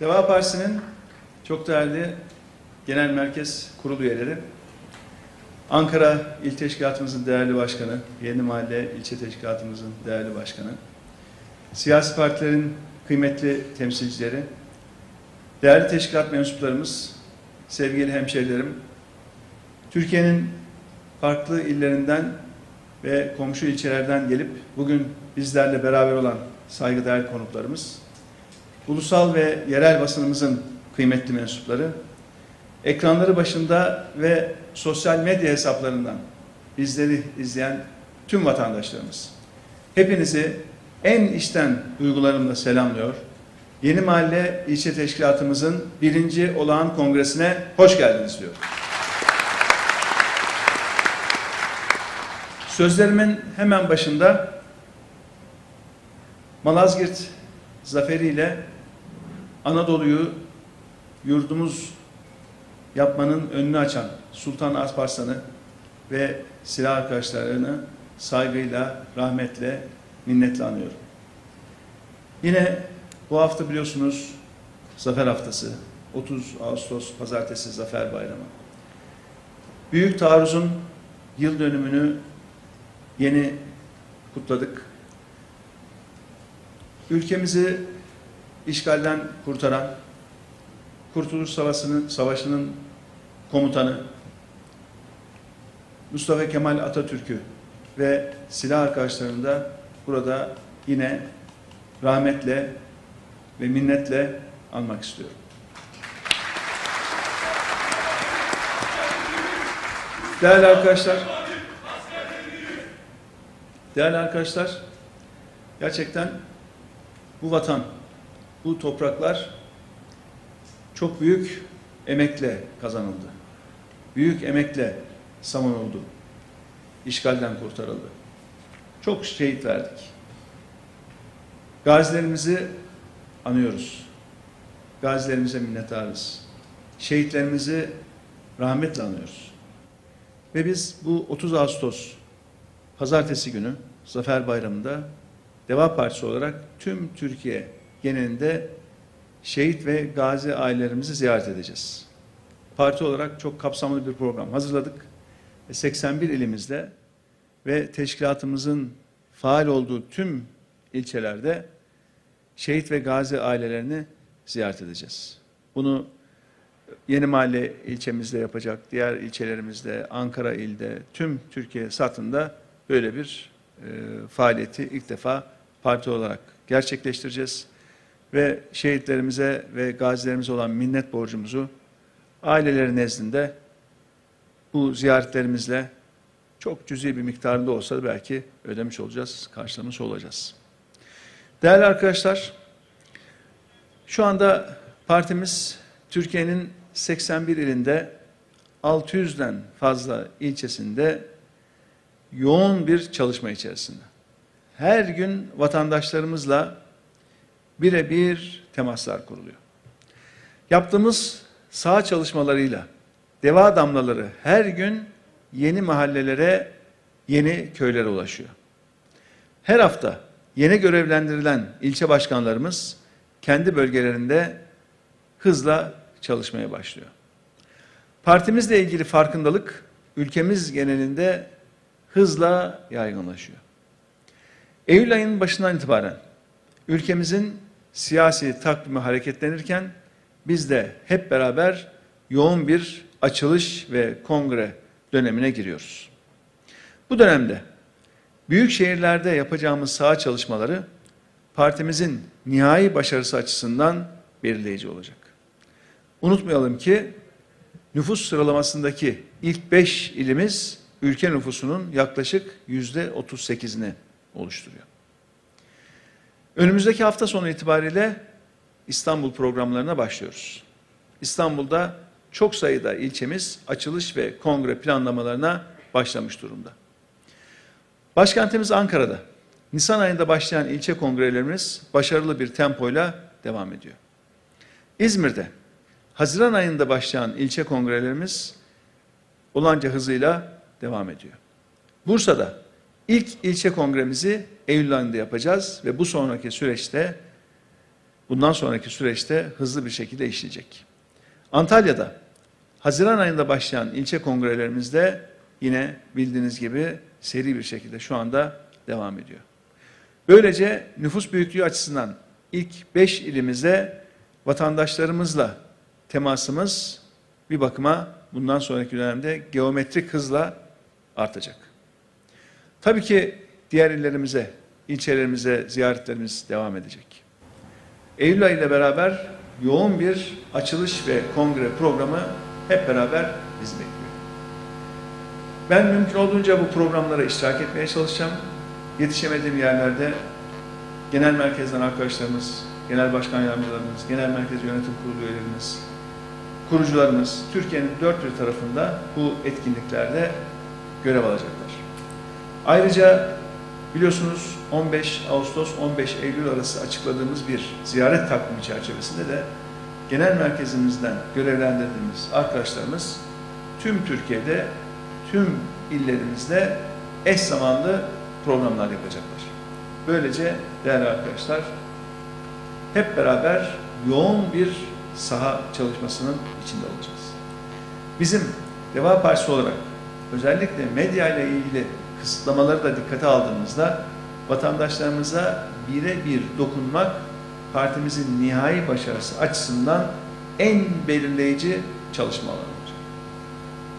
Deva Partisi'nin çok değerli genel merkez kurulu üyeleri, Ankara İl Teşkilatımızın değerli başkanı, Yeni Mahalle İlçe Teşkilatımızın değerli başkanı, siyasi partilerin kıymetli temsilcileri, değerli teşkilat mensuplarımız, sevgili hemşehrilerim, Türkiye'nin farklı illerinden ve komşu ilçelerden gelip bugün bizlerle beraber olan saygıdeğer konuklarımız, ulusal ve yerel basınımızın kıymetli mensupları, ekranları başında ve sosyal medya hesaplarından bizleri izleyen tüm vatandaşlarımız. Hepinizi en içten duygularımla selamlıyor. Yeni Mahalle İlçe Teşkilatımızın birinci olağan kongresine hoş geldiniz diyor. Sözlerimin hemen başında Malazgirt zaferiyle Anadolu'yu yurdumuz yapmanın önünü açan Sultan Alparslan'ı ve silah arkadaşlarını saygıyla, rahmetle, minnetle anıyorum. Yine bu hafta biliyorsunuz Zafer Haftası, 30 Ağustos Pazartesi Zafer Bayramı. Büyük taarruzun yıl dönümünü yeni kutladık. Ülkemizi işgalden kurtaran, Kurtuluş Savaşı'nın, Savaşı'nın komutanı Mustafa Kemal Atatürk'ü ve silah arkadaşlarını da burada yine rahmetle ve minnetle anmak istiyorum. Değerli arkadaşlar, değerli arkadaşlar, gerçekten bu vatan, bu topraklar çok büyük emekle kazanıldı. Büyük emekle savunuldu. İşgalden kurtarıldı. Çok şehit verdik. Gazilerimizi anıyoruz. Gazilerimize minnettarız. Şehitlerimizi rahmetle anıyoruz. Ve biz bu 30 Ağustos pazartesi günü Zafer Bayramı'nda Deva Partisi olarak tüm Türkiye genelinde şehit ve gazi ailelerimizi ziyaret edeceğiz. Parti olarak çok kapsamlı bir program hazırladık. 81 ilimizde ve teşkilatımızın faal olduğu tüm ilçelerde şehit ve gazi ailelerini ziyaret edeceğiz. Bunu Yeni Mahalle ilçemizde yapacak, diğer ilçelerimizde, Ankara ilde, tüm Türkiye satında böyle bir e, faaliyeti ilk defa parti olarak gerçekleştireceğiz. Ve şehitlerimize ve gazilerimize olan minnet borcumuzu aileleri nezdinde bu ziyaretlerimizle çok cüzi bir miktarında olsa belki ödemiş olacağız, karşılamış olacağız. Değerli arkadaşlar, şu anda partimiz Türkiye'nin 81 ilinde 600'den fazla ilçesinde yoğun bir çalışma içerisinde. Her gün vatandaşlarımızla birebir temaslar kuruluyor. Yaptığımız saha çalışmalarıyla deva damlaları her gün yeni mahallelere, yeni köylere ulaşıyor. Her hafta yeni görevlendirilen ilçe başkanlarımız kendi bölgelerinde hızla çalışmaya başlıyor. Partimizle ilgili farkındalık ülkemiz genelinde hızla yaygınlaşıyor. Eylül ayının başından itibaren ülkemizin siyasi takvimi hareketlenirken biz de hep beraber yoğun bir açılış ve kongre dönemine giriyoruz. Bu dönemde büyük şehirlerde yapacağımız saha çalışmaları partimizin nihai başarısı açısından belirleyici olacak. Unutmayalım ki nüfus sıralamasındaki ilk beş ilimiz ülke nüfusunun yaklaşık yüzde 38'ini oluşturuyor. Önümüzdeki hafta sonu itibariyle İstanbul programlarına başlıyoruz. İstanbul'da çok sayıda ilçemiz açılış ve kongre planlamalarına başlamış durumda. Başkentimiz Ankara'da Nisan ayında başlayan ilçe kongrelerimiz başarılı bir tempoyla devam ediyor. İzmir'de Haziran ayında başlayan ilçe kongrelerimiz olanca hızıyla devam ediyor. Bursa'da ilk ilçe kongremizi Eylül ayında yapacağız ve bu sonraki süreçte bundan sonraki süreçte hızlı bir şekilde işleyecek. Antalya'da Haziran ayında başlayan ilçe kongrelerimizde yine bildiğiniz gibi seri bir şekilde şu anda devam ediyor. Böylece nüfus büyüklüğü açısından ilk beş ilimizde vatandaşlarımızla temasımız bir bakıma bundan sonraki dönemde geometrik hızla artacak. Tabii ki diğer illerimize, ilçelerimize ziyaretlerimiz devam edecek. Eylül ayı ile beraber yoğun bir açılış ve kongre programı hep beraber bizi bekliyor. Ben mümkün olduğunca bu programlara iştirak etmeye çalışacağım. Yetişemediğim yerlerde genel merkezden arkadaşlarımız, genel başkan yardımcılarımız, genel merkez yönetim kurulu üyelerimiz, kurucularımız Türkiye'nin dört bir tarafında bu etkinliklerde görev alacaklar. Ayrıca biliyorsunuz 15 Ağustos 15 Eylül arası açıkladığımız bir ziyaret takvimi çerçevesinde de genel merkezimizden görevlendirdiğimiz arkadaşlarımız tüm Türkiye'de tüm illerimizde eş zamanlı programlar yapacaklar. Böylece değerli arkadaşlar hep beraber yoğun bir saha çalışmasının içinde olacağız. Bizim Deva Partisi olarak özellikle medya ile ilgili kısıtlamaları da dikkate aldığımızda vatandaşlarımıza birebir dokunmak partimizin nihai başarısı açısından en belirleyici çalışma alanı.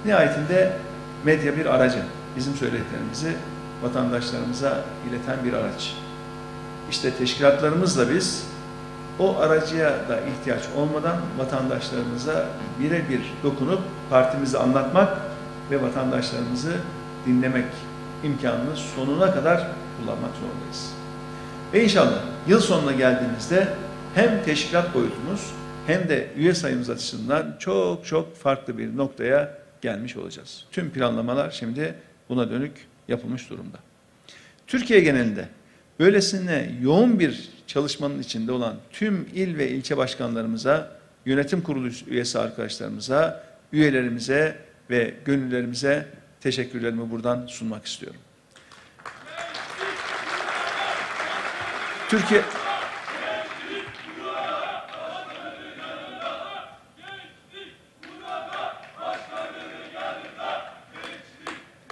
Nihayetinde medya bir aracı. Bizim söylediklerimizi vatandaşlarımıza ileten bir araç. İşte teşkilatlarımızla biz o aracıya da ihtiyaç olmadan vatandaşlarımıza birebir dokunup partimizi anlatmak ve vatandaşlarımızı dinlemek imkanını sonuna kadar kullanmak zorundayız. Ve inşallah yıl sonuna geldiğimizde hem teşkilat boyutumuz hem de üye sayımız açısından çok çok farklı bir noktaya gelmiş olacağız. Tüm planlamalar şimdi buna dönük yapılmış durumda. Türkiye genelinde böylesine yoğun bir çalışmanın içinde olan tüm il ve ilçe başkanlarımıza, yönetim kurulu üyesi arkadaşlarımıza, üyelerimize ve gönüllerimize teşekkürlerimi buradan sunmak istiyorum. Türkiye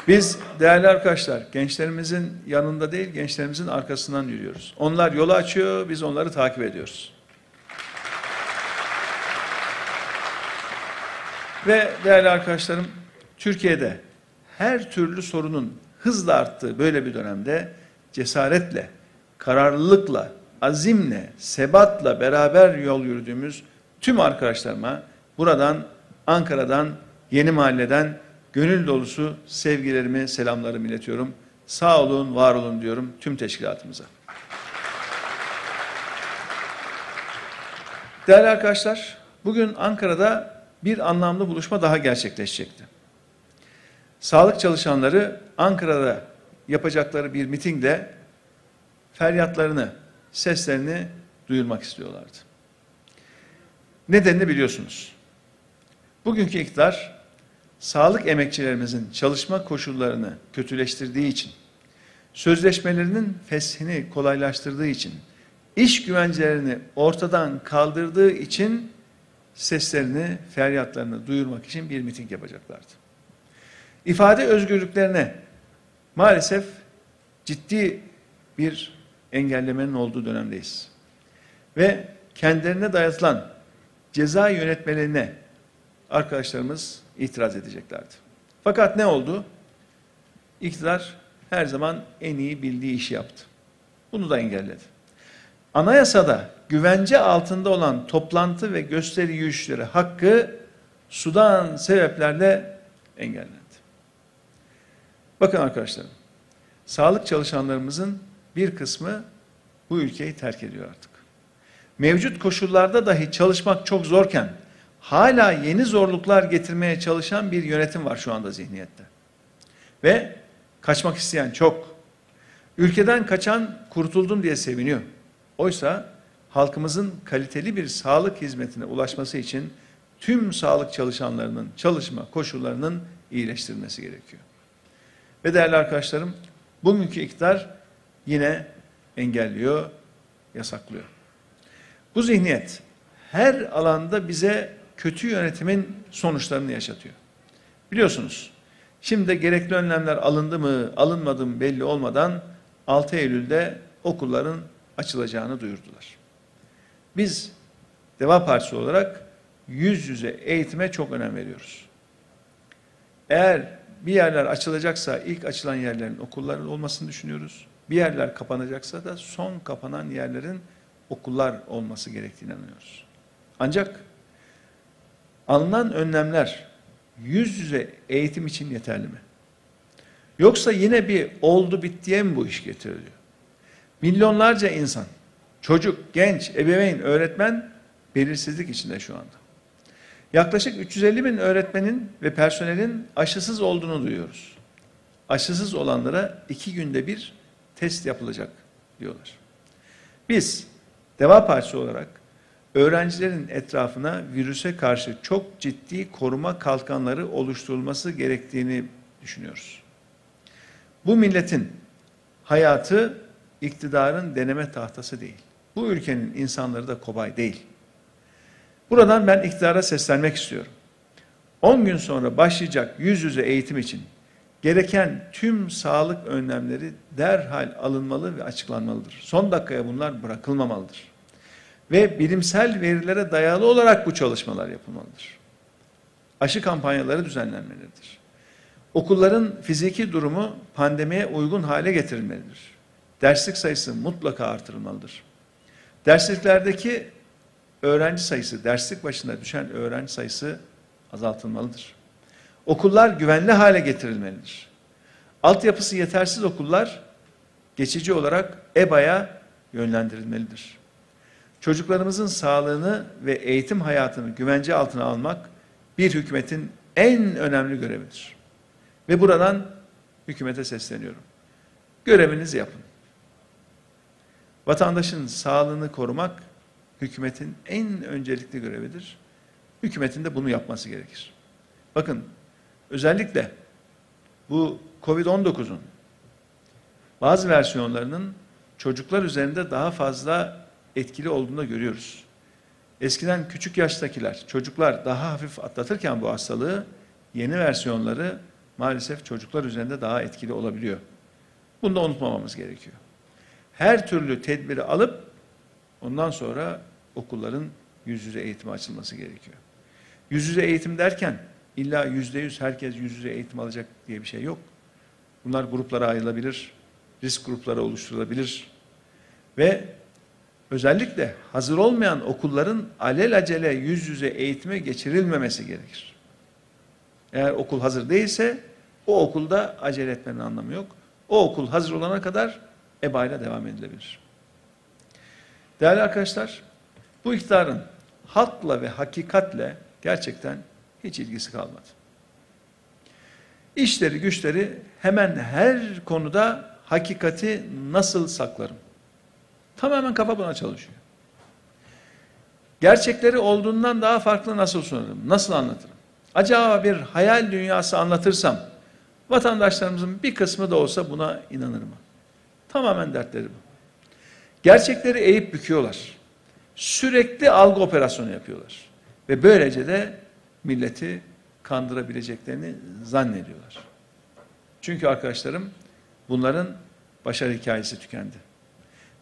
Biz değerli arkadaşlar gençlerimizin yanında değil gençlerimizin arkasından yürüyoruz. Onlar yolu açıyor biz onları takip ediyoruz. Ve değerli arkadaşlarım Türkiye'de her türlü sorunun hızla arttığı böyle bir dönemde cesaretle, kararlılıkla, azimle, sebatla beraber yol yürüdüğümüz tüm arkadaşlarıma buradan Ankara'dan, Yeni Mahalle'den gönül dolusu sevgilerimi, selamlarımı iletiyorum. Sağ olun, var olun diyorum tüm teşkilatımıza. Değerli arkadaşlar, bugün Ankara'da bir anlamlı buluşma daha gerçekleşecekti. Sağlık çalışanları Ankara'da yapacakları bir mitingle feryatlarını, seslerini duyurmak istiyorlardı. Nedenini biliyorsunuz. Bugünkü iktidar sağlık emekçilerimizin çalışma koşullarını kötüleştirdiği için, sözleşmelerinin feshini kolaylaştırdığı için, iş güvencelerini ortadan kaldırdığı için seslerini, feryatlarını duyurmak için bir miting yapacaklardı. İfade özgürlüklerine maalesef ciddi bir engellemenin olduğu dönemdeyiz. Ve kendilerine dayatılan ceza yönetmelerine arkadaşlarımız itiraz edeceklerdi. Fakat ne oldu? İktidar her zaman en iyi bildiği işi yaptı. Bunu da engelledi. Anayasada güvence altında olan toplantı ve gösteri yürüyüşleri hakkı sudan sebeplerle engellendi. Bakın arkadaşlarım, sağlık çalışanlarımızın bir kısmı bu ülkeyi terk ediyor artık. Mevcut koşullarda dahi çalışmak çok zorken hala yeni zorluklar getirmeye çalışan bir yönetim var şu anda zihniyette. Ve kaçmak isteyen çok. Ülkeden kaçan kurtuldum diye seviniyor. Oysa halkımızın kaliteli bir sağlık hizmetine ulaşması için tüm sağlık çalışanlarının çalışma koşullarının iyileştirilmesi gerekiyor. Ve değerli arkadaşlarım, bugünkü iktidar yine engelliyor, yasaklıyor. Bu zihniyet her alanda bize kötü yönetimin sonuçlarını yaşatıyor. Biliyorsunuz, şimdi de gerekli önlemler alındı mı, alınmadı mı belli olmadan 6 Eylül'de okulların açılacağını duyurdular. Biz Deva Partisi olarak yüz yüze eğitime çok önem veriyoruz. Eğer bir yerler açılacaksa ilk açılan yerlerin okulların olmasını düşünüyoruz. Bir yerler kapanacaksa da son kapanan yerlerin okullar olması gerektiğine inanıyoruz. Ancak alınan önlemler yüz yüze eğitim için yeterli mi? Yoksa yine bir oldu bittiye mi bu iş getiriliyor? Milyonlarca insan, çocuk, genç, ebeveyn, öğretmen belirsizlik içinde şu anda. Yaklaşık 350 bin öğretmenin ve personelin aşısız olduğunu duyuyoruz. Aşısız olanlara iki günde bir test yapılacak diyorlar. Biz Deva Partisi olarak öğrencilerin etrafına virüse karşı çok ciddi koruma kalkanları oluşturulması gerektiğini düşünüyoruz. Bu milletin hayatı iktidarın deneme tahtası değil. Bu ülkenin insanları da kobay değil. Buradan ben iktidara seslenmek istiyorum. 10 gün sonra başlayacak yüz yüze eğitim için gereken tüm sağlık önlemleri derhal alınmalı ve açıklanmalıdır. Son dakikaya bunlar bırakılmamalıdır. Ve bilimsel verilere dayalı olarak bu çalışmalar yapılmalıdır. Aşı kampanyaları düzenlenmelidir. Okulların fiziki durumu pandemiye uygun hale getirilmelidir. Derslik sayısı mutlaka artırılmalıdır. Dersliklerdeki öğrenci sayısı, derslik başına düşen öğrenci sayısı azaltılmalıdır. Okullar güvenli hale getirilmelidir. Altyapısı yetersiz okullar geçici olarak EBA'ya yönlendirilmelidir. Çocuklarımızın sağlığını ve eğitim hayatını güvence altına almak bir hükümetin en önemli görevidir. Ve buradan hükümete sesleniyorum. Görevinizi yapın. Vatandaşın sağlığını korumak hükümetin en öncelikli görevidir. Hükümetin de bunu yapması gerekir. Bakın özellikle bu Covid-19'un bazı versiyonlarının çocuklar üzerinde daha fazla etkili olduğunu görüyoruz. Eskiden küçük yaştakiler, çocuklar daha hafif atlatırken bu hastalığı yeni versiyonları maalesef çocuklar üzerinde daha etkili olabiliyor. Bunu da unutmamamız gerekiyor. Her türlü tedbiri alıp ondan sonra okulların yüz yüze eğitime açılması gerekiyor. Yüz yüze eğitim derken illa yüzde yüz herkes yüz yüze eğitim alacak diye bir şey yok. Bunlar gruplara ayrılabilir, risk grupları oluşturulabilir ve özellikle hazır olmayan okulların alelacele yüz yüze eğitime geçirilmemesi gerekir. Eğer okul hazır değilse o okulda acele etmenin anlamı yok. O okul hazır olana kadar EBA ile devam edilebilir. Değerli arkadaşlar, bu iktidarın halkla ve hakikatle gerçekten hiç ilgisi kalmadı. İşleri güçleri hemen her konuda hakikati nasıl saklarım? Tamamen kafa buna çalışıyor. Gerçekleri olduğundan daha farklı nasıl sunarım? Nasıl anlatırım? Acaba bir hayal dünyası anlatırsam vatandaşlarımızın bir kısmı da olsa buna inanır mı? Tamamen dertleri bu. Gerçekleri eğip büküyorlar. Sürekli algı operasyonu yapıyorlar. Ve böylece de milleti kandırabileceklerini zannediyorlar. Çünkü arkadaşlarım bunların başarı hikayesi tükendi.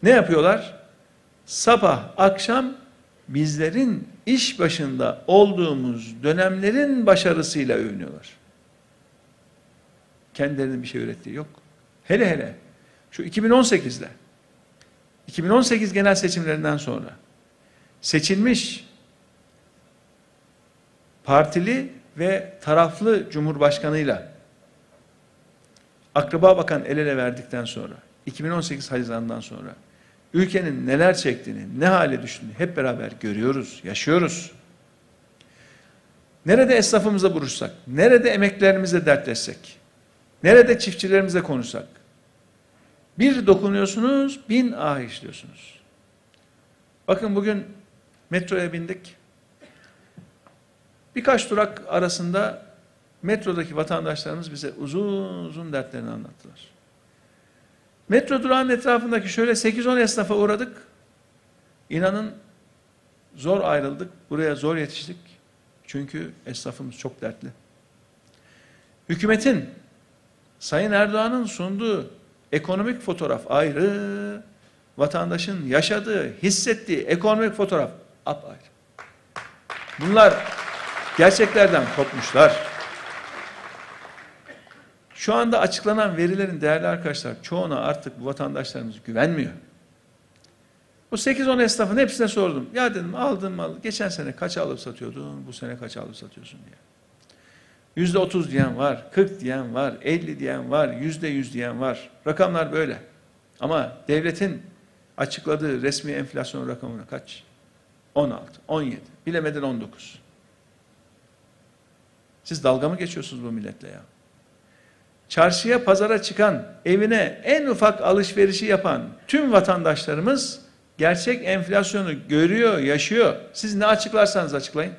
Ne yapıyorlar? Sabah akşam bizlerin iş başında olduğumuz dönemlerin başarısıyla övünüyorlar. Kendilerinin bir şey ürettiği yok. Hele hele şu 2018'de 2018 genel seçimlerinden sonra seçilmiş partili ve taraflı cumhurbaşkanıyla akraba bakan el ele verdikten sonra 2018 Haziran'dan sonra ülkenin neler çektiğini, ne hale düştüğünü hep beraber görüyoruz, yaşıyoruz. Nerede esnafımıza buruşsak, nerede emeklerimizle dertleşsek, nerede çiftçilerimizle konuşsak, bir dokunuyorsunuz, bin ah işliyorsunuz. Bakın bugün metroya bindik. Birkaç durak arasında metrodaki vatandaşlarımız bize uzun uzun dertlerini anlattılar. Metro durağının etrafındaki şöyle 8-10 esnafa uğradık. İnanın zor ayrıldık, buraya zor yetiştik. Çünkü esnafımız çok dertli. Hükümetin, Sayın Erdoğan'ın sunduğu ekonomik fotoğraf ayrı, vatandaşın yaşadığı, hissettiği ekonomik fotoğraf apayrı. Bunlar gerçeklerden kopmuşlar. Şu anda açıklanan verilerin değerli arkadaşlar çoğuna artık vatandaşlarımız güvenmiyor. Bu 8-10 esnafın hepsine sordum. Ya dedim aldın mal geçen sene kaç alıp satıyordun bu sene kaç alıp satıyorsun diye. Yüzde otuz diyen var, 40 diyen var, 50 diyen var, yüzde yüz diyen var. Rakamlar böyle. Ama devletin açıkladığı resmi enflasyon rakamına kaç? 16, 17, bilemedin 19. Siz dalga mı geçiyorsunuz bu milletle ya? Çarşıya, pazara çıkan, evine en ufak alışverişi yapan tüm vatandaşlarımız gerçek enflasyonu görüyor, yaşıyor. Siz ne açıklarsanız açıklayın.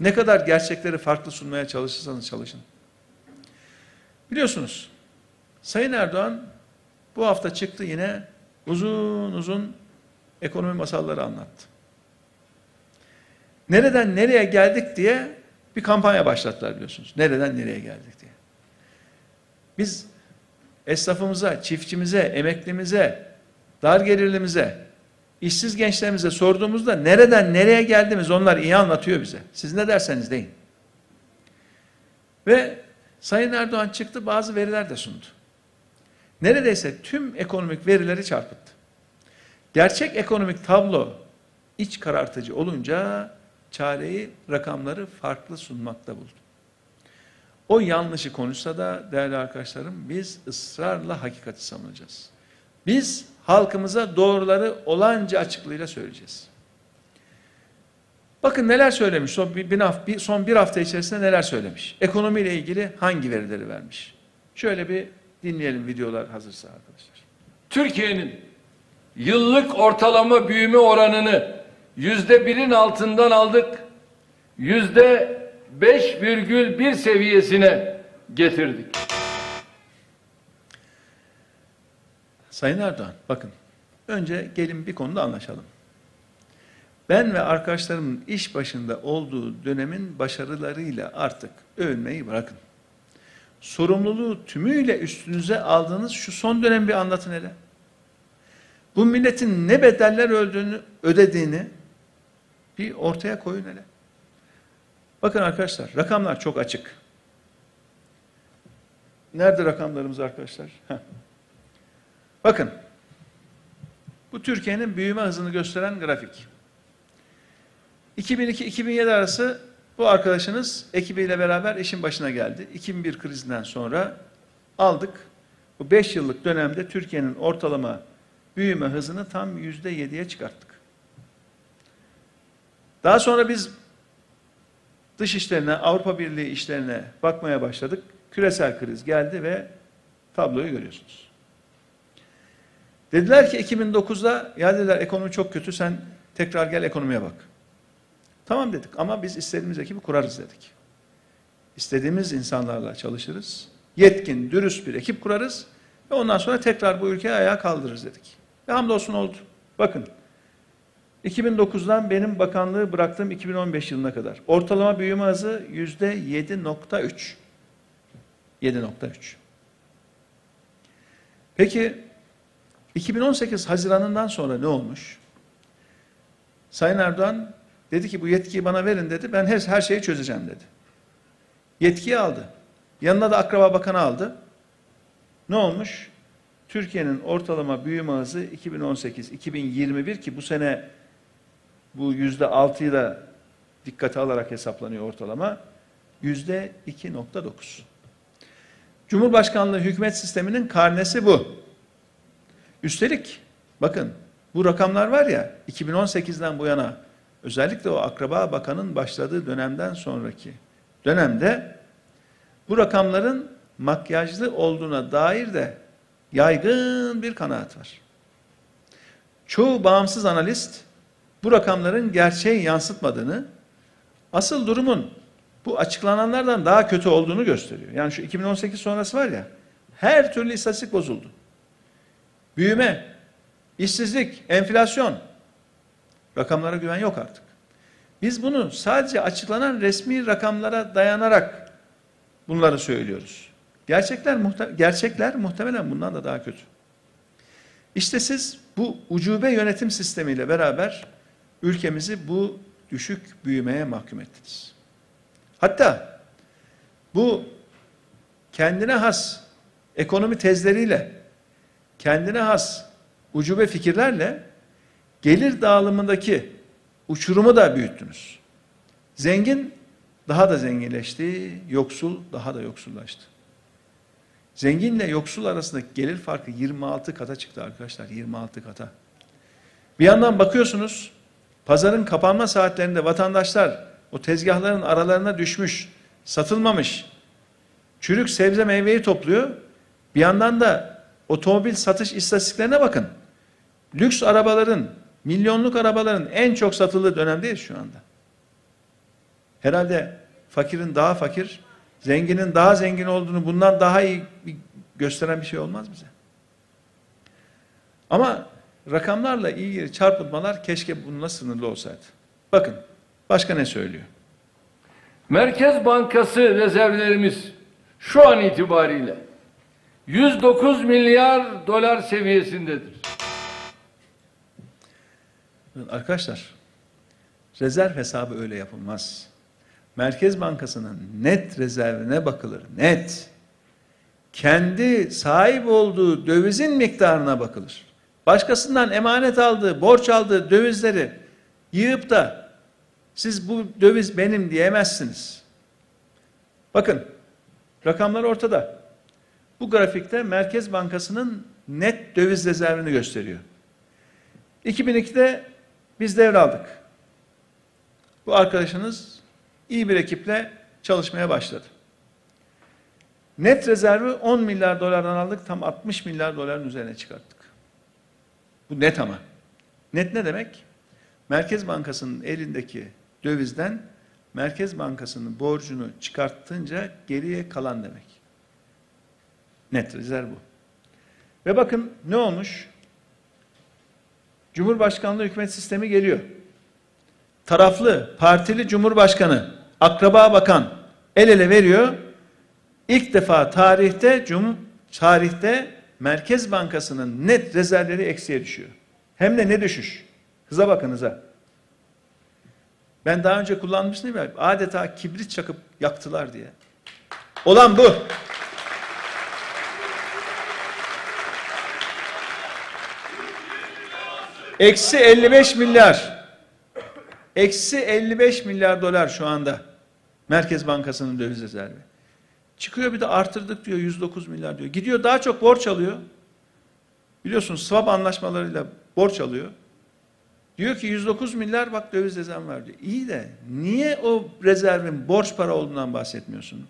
Ne kadar gerçekleri farklı sunmaya çalışırsanız çalışın. Biliyorsunuz, Sayın Erdoğan bu hafta çıktı yine uzun uzun ekonomi masalları anlattı. Nereden nereye geldik diye bir kampanya başlattılar biliyorsunuz. Nereden nereye geldik diye. Biz esnafımıza, çiftçimize, emeklimize, dar gelirlimize, işsiz gençlerimize sorduğumuzda nereden nereye geldiğimiz onlar iyi anlatıyor bize. Siz ne derseniz deyin. Ve Sayın Erdoğan çıktı bazı veriler de sundu. Neredeyse tüm ekonomik verileri çarpıttı. Gerçek ekonomik tablo iç karartıcı olunca çareyi, rakamları farklı sunmakta buldu. O yanlışı konuşsa da değerli arkadaşlarım biz ısrarla hakikati savunacağız. Biz halkımıza doğruları olanca açıklığıyla söyleyeceğiz. Bakın neler söylemiş son bir, bir, son bir hafta içerisinde neler söylemiş. Ekonomiyle ilgili hangi verileri vermiş. Şöyle bir dinleyelim videolar hazırsa arkadaşlar. Türkiye'nin yıllık ortalama büyüme oranını yüzde birin altından aldık. Yüzde beş virgül bir seviyesine getirdik. Sayın Erdoğan bakın önce gelin bir konuda anlaşalım. Ben ve arkadaşlarımın iş başında olduğu dönemin başarılarıyla artık övünmeyi bırakın. Sorumluluğu tümüyle üstünüze aldığınız şu son dönem bir anlatın hele. Bu milletin ne bedeller öldüğünü, ödediğini bir ortaya koyun hele. Bakın arkadaşlar rakamlar çok açık. Nerede rakamlarımız arkadaşlar? Heh. Bakın. Bu Türkiye'nin büyüme hızını gösteren grafik. 2002-2007 arası bu arkadaşınız ekibiyle beraber işin başına geldi. 2001 krizinden sonra aldık. Bu 5 yıllık dönemde Türkiye'nin ortalama büyüme hızını tam %7'ye çıkarttık. Daha sonra biz dış işlerine, Avrupa Birliği işlerine bakmaya başladık. Küresel kriz geldi ve tabloyu görüyorsunuz. Dediler ki 2009'da ya dediler ekonomi çok kötü sen tekrar gel ekonomiye bak. Tamam dedik ama biz istediğimiz ekibi kurarız dedik. İstediğimiz insanlarla çalışırız. Yetkin, dürüst bir ekip kurarız ve ondan sonra tekrar bu ülkeyi ayağa kaldırırız dedik. Ve hamdolsun oldu. Bakın 2009'dan benim bakanlığı bıraktığım 2015 yılına kadar ortalama büyüme hızı yüzde 7.3. 7.3. Peki 2018 Haziran'ından sonra ne olmuş? Sayın Erdoğan dedi ki bu yetkiyi bana verin dedi. Ben her, her şeyi çözeceğim dedi. Yetkiyi aldı. Yanına da akraba bakanı aldı. Ne olmuş? Türkiye'nin ortalama büyüme hızı 2018-2021 ki bu sene bu yüzde altıyı da dikkate alarak hesaplanıyor ortalama. Yüzde 2.9. Cumhurbaşkanlığı hükümet sisteminin karnesi bu. Üstelik bakın bu rakamlar var ya 2018'den bu yana özellikle o akraba bakanın başladığı dönemden sonraki dönemde bu rakamların makyajlı olduğuna dair de yaygın bir kanaat var. Çoğu bağımsız analist bu rakamların gerçeği yansıtmadığını, asıl durumun bu açıklananlardan daha kötü olduğunu gösteriyor. Yani şu 2018 sonrası var ya, her türlü istatistik bozuldu. Büyüme, işsizlik, enflasyon Rakamlara güven yok artık. Biz bunu sadece açıklanan resmi rakamlara dayanarak bunları söylüyoruz. Gerçekler, muhte gerçekler muhtemelen bundan da daha kötü. İşte siz bu ucube yönetim sistemiyle beraber ülkemizi bu düşük büyümeye mahkum ettiniz. Hatta bu kendine has ekonomi tezleriyle, kendine has ucube fikirlerle gelir dağılımındaki uçurumu da büyüttünüz. Zengin daha da zenginleşti, yoksul daha da yoksullaştı. Zenginle yoksul arasındaki gelir farkı 26 kata çıktı arkadaşlar, 26 kata. Bir yandan bakıyorsunuz, pazarın kapanma saatlerinde vatandaşlar o tezgahların aralarına düşmüş, satılmamış, çürük sebze meyveyi topluyor. Bir yandan da otomobil satış istatistiklerine bakın. Lüks arabaların, milyonluk arabaların en çok satıldığı dönemdeyiz şu anda. Herhalde fakirin daha fakir, zenginin daha zengin olduğunu bundan daha iyi gösteren bir şey olmaz bize. Ama rakamlarla ilgili çarpıtmalar keşke bununla sınırlı olsaydı. Bakın başka ne söylüyor? Merkez Bankası rezervlerimiz şu an itibariyle 109 milyar dolar seviyesindedir. Arkadaşlar rezerv hesabı öyle yapılmaz. Merkez Bankası'nın net rezervine bakılır. Net. Kendi sahip olduğu dövizin miktarına bakılır. Başkasından emanet aldığı, borç aldığı dövizleri yığıp da siz bu döviz benim diyemezsiniz. Bakın rakamlar ortada. Bu grafikte Merkez Bankası'nın net döviz rezervini gösteriyor. 2002'de biz devraldık. Bu arkadaşınız iyi bir ekiple çalışmaya başladı. Net rezervi 10 milyar dolardan aldık, tam 60 milyar doların üzerine çıkarttık. Bu net ama. Net ne demek? Merkez Bankası'nın elindeki dövizden Merkez Bankası'nın borcunu çıkarttınca geriye kalan demek. Net rezerv bu. Ve bakın ne olmuş? Cumhurbaşkanlığı hükümet sistemi geliyor. Taraflı, partili cumhurbaşkanı, akraba bakan el ele veriyor. İlk defa tarihte cum tarihte Merkez Bankası'nın net rezervleri eksiye düşüyor. Hem de ne düşüş? Hıza bakın hıza. Ben daha önce kullanmıştım ya adeta kibrit çakıp yaktılar diye. Olan bu. Eksi 55 milyar. Eksi 55 milyar dolar şu anda. Merkez Bankası'nın döviz rezervi. Çıkıyor bir de artırdık diyor 109 milyar diyor. Gidiyor daha çok borç alıyor. Biliyorsunuz swap anlaşmalarıyla borç alıyor. Diyor ki 109 milyar bak döviz rezervi var diyor. İyi de niye o rezervin borç para olduğundan bahsetmiyorsun?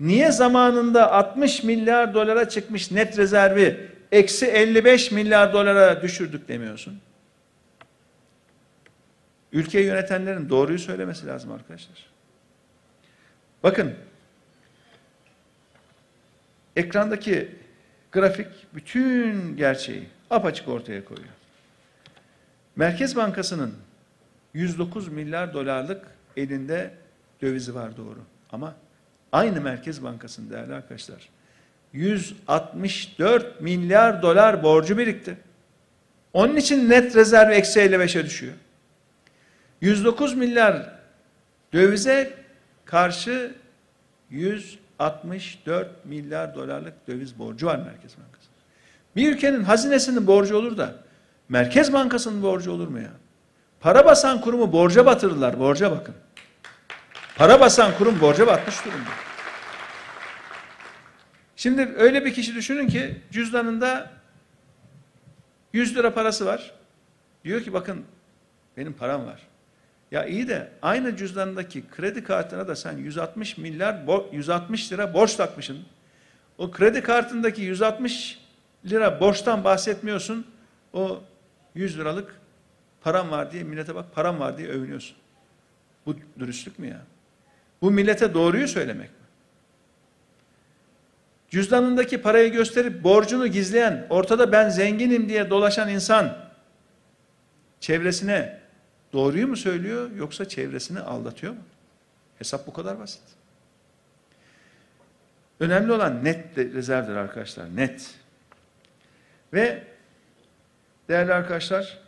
Niye zamanında 60 milyar dolara çıkmış net rezervi eksi 55 milyar dolara düşürdük demiyorsun? Ülkeyi yönetenlerin doğruyu söylemesi lazım arkadaşlar. Bakın ekrandaki grafik bütün gerçeği apaçık ortaya koyuyor. Merkez Bankası'nın 109 milyar dolarlık elinde dövizi var doğru. Ama aynı Merkez Bankası'nın değerli arkadaşlar 164 milyar dolar borcu birikti. Onun için net rezerv eksi 55'e düşüyor. 109 milyar dövize karşı 164 milyar dolarlık döviz borcu var Merkez Bankası. Bir ülkenin hazinesinin borcu olur da Merkez Bankası'nın borcu olur mu ya? Para basan kurumu borca batırdılar. Borca bakın. Para basan kurum borca batmış durumda. Şimdi öyle bir kişi düşünün ki cüzdanında 100 lira parası var. Diyor ki bakın benim param var. Ya iyi de aynı cüzdanındaki kredi kartına da sen 160 milyar 160 lira borç takmışsın. O kredi kartındaki 160 lira borçtan bahsetmiyorsun. O 100 liralık param var diye millete bak param var diye övünüyorsun. Bu dürüstlük mü ya? Bu millete doğruyu söylemek mi? Cüzdanındaki parayı gösterip borcunu gizleyen, ortada ben zenginim diye dolaşan insan çevresine doğruyu mu söylüyor yoksa çevresini aldatıyor mu? Hesap bu kadar basit. Önemli olan net rezervdir arkadaşlar, net. Ve değerli arkadaşlar,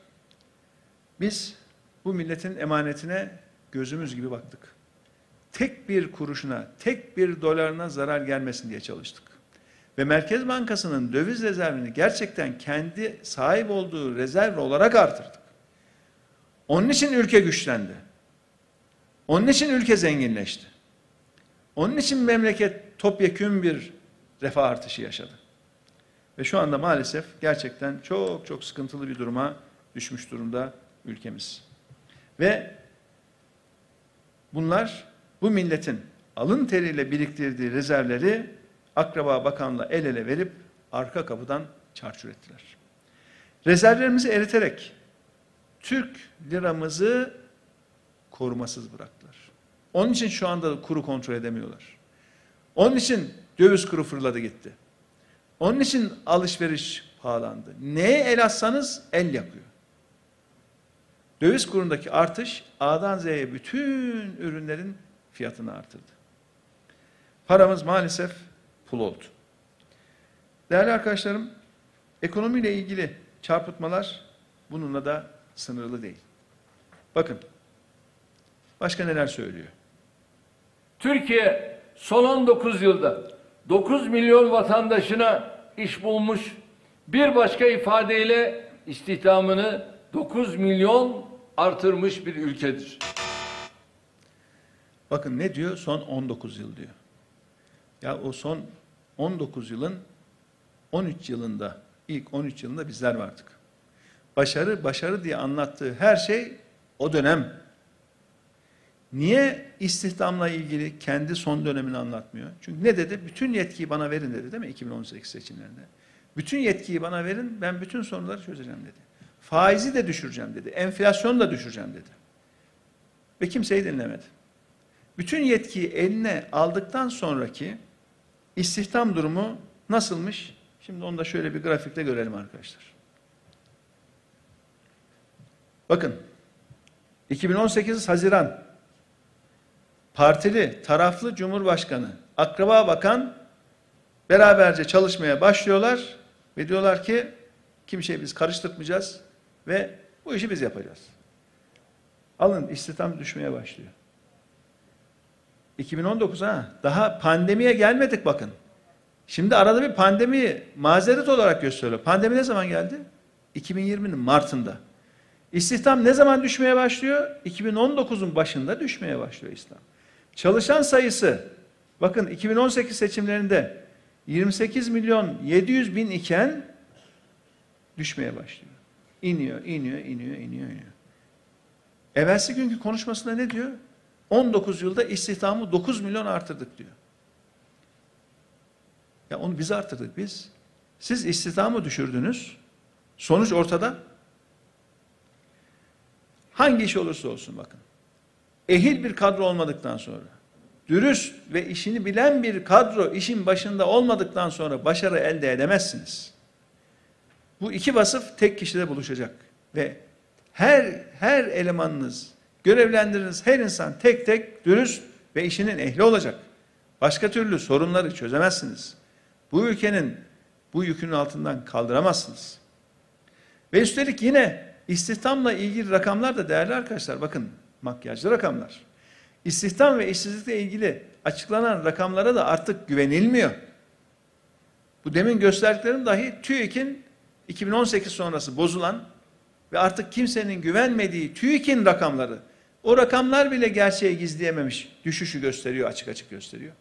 biz bu milletin emanetine gözümüz gibi baktık. Tek bir kuruşuna, tek bir dolarına zarar gelmesin diye çalıştık. Ve Merkez Bankası'nın döviz rezervini gerçekten kendi sahip olduğu rezerv olarak artırdık. Onun için ülke güçlendi. Onun için ülke zenginleşti. Onun için memleket topyekün bir refah artışı yaşadı. Ve şu anda maalesef gerçekten çok çok sıkıntılı bir duruma düşmüş durumda ülkemiz. Ve bunlar bu milletin alın teriyle biriktirdiği rezervleri akraba bakanla el ele verip arka kapıdan çarçur ettiler. Rezervlerimizi eriterek Türk liramızı korumasız bıraktılar. Onun için şu anda kuru kontrol edemiyorlar. Onun için döviz kuru fırladı gitti. Onun için alışveriş pahalandı. Neye el atsanız el yakıyor. Döviz kurundaki artış A'dan Z'ye bütün ürünlerin fiyatını artırdı. Paramız maalesef pul oldu. Değerli arkadaşlarım, ekonomiyle ilgili çarpıtmalar bununla da sınırlı değil. Bakın, başka neler söylüyor? Türkiye son 19 yılda 9 milyon vatandaşına iş bulmuş. Bir başka ifadeyle istihdamını 9 milyon artırmış bir ülkedir. Bakın ne diyor? Son 19 yıl diyor. Ya o son 19 yılın 13 yılında, ilk 13 yılında bizler vardık. Başarı, başarı diye anlattığı her şey o dönem. Niye istihdamla ilgili kendi son dönemini anlatmıyor? Çünkü ne dedi? Bütün yetkiyi bana verin dedi değil mi 2018 seçimlerinde? Bütün yetkiyi bana verin, ben bütün sorunları çözeceğim dedi. Faizi de düşüreceğim dedi, enflasyonu da düşüreceğim dedi. Ve kimseyi dinlemedi. Bütün yetkiyi eline aldıktan sonraki istihdam durumu nasılmış? Şimdi onu da şöyle bir grafikte görelim arkadaşlar. Bakın 2018 Haziran partili, taraflı Cumhurbaşkanı, akraba bakan beraberce çalışmaya başlıyorlar ve diyorlar ki kimseyi biz karıştırmayacağız ve bu işi biz yapacağız. Alın istihdam düşmeye başlıyor. 2019 ha daha pandemiye gelmedik bakın. Şimdi arada bir pandemi mazeret olarak gösteriyor. Pandemi ne zaman geldi? 2020'nin Mart'ında. İstihdam ne zaman düşmeye başlıyor? 2019'un başında düşmeye başlıyor İslam. Çalışan sayısı bakın 2018 seçimlerinde 28 milyon 700 bin iken düşmeye başlıyor. İniyor, iniyor, iniyor, iniyor, iniyor. Evvelsi günkü konuşmasında ne diyor? 19 yılda istihdamı 9 milyon artırdık diyor. Ya onu biz artırdık biz. Siz istihdamı düşürdünüz. Sonuç ortada. Hangi iş olursa olsun bakın. Ehil bir kadro olmadıktan sonra, dürüst ve işini bilen bir kadro işin başında olmadıktan sonra başarı elde edemezsiniz. Bu iki vasıf tek kişide buluşacak ve her her elemanınız, görevlendiriniz her insan tek tek dürüst ve işinin ehli olacak. Başka türlü sorunları çözemezsiniz. Bu ülkenin bu yükünün altından kaldıramazsınız. Ve üstelik yine istihdamla ilgili rakamlar da değerli arkadaşlar. Bakın makyajlı rakamlar. İstihdam ve işsizlikle ilgili açıklanan rakamlara da artık güvenilmiyor. Bu demin gösterdiklerim dahi TÜİK'in 2018 sonrası bozulan ve artık kimsenin güvenmediği TÜİK'in rakamları. O rakamlar bile gerçeği gizleyememiş düşüşü gösteriyor, açık açık gösteriyor.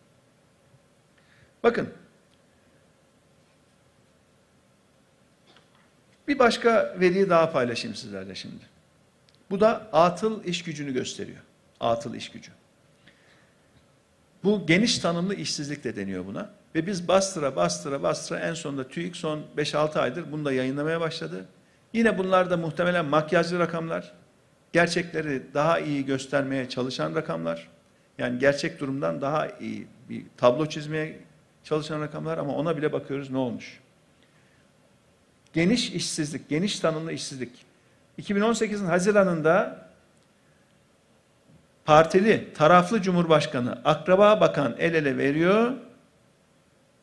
Bakın. Bir başka veriyi daha paylaşayım sizlerle şimdi. Bu da atıl iş gücünü gösteriyor. Atıl iş gücü. Bu geniş tanımlı işsizlik de deniyor buna. Ve biz bastıra bastıra bastıra en sonunda TÜİK son 5-6 aydır bunu da yayınlamaya başladı. Yine bunlar da muhtemelen makyajlı rakamlar. Gerçekleri daha iyi göstermeye çalışan rakamlar. Yani gerçek durumdan daha iyi bir tablo çizmeye çalışan rakamlar ama ona bile bakıyoruz ne olmuş. Geniş işsizlik, geniş tanımlı işsizlik. 2018'in Haziran'ında partili, taraflı cumhurbaşkanı akraba bakan el ele veriyor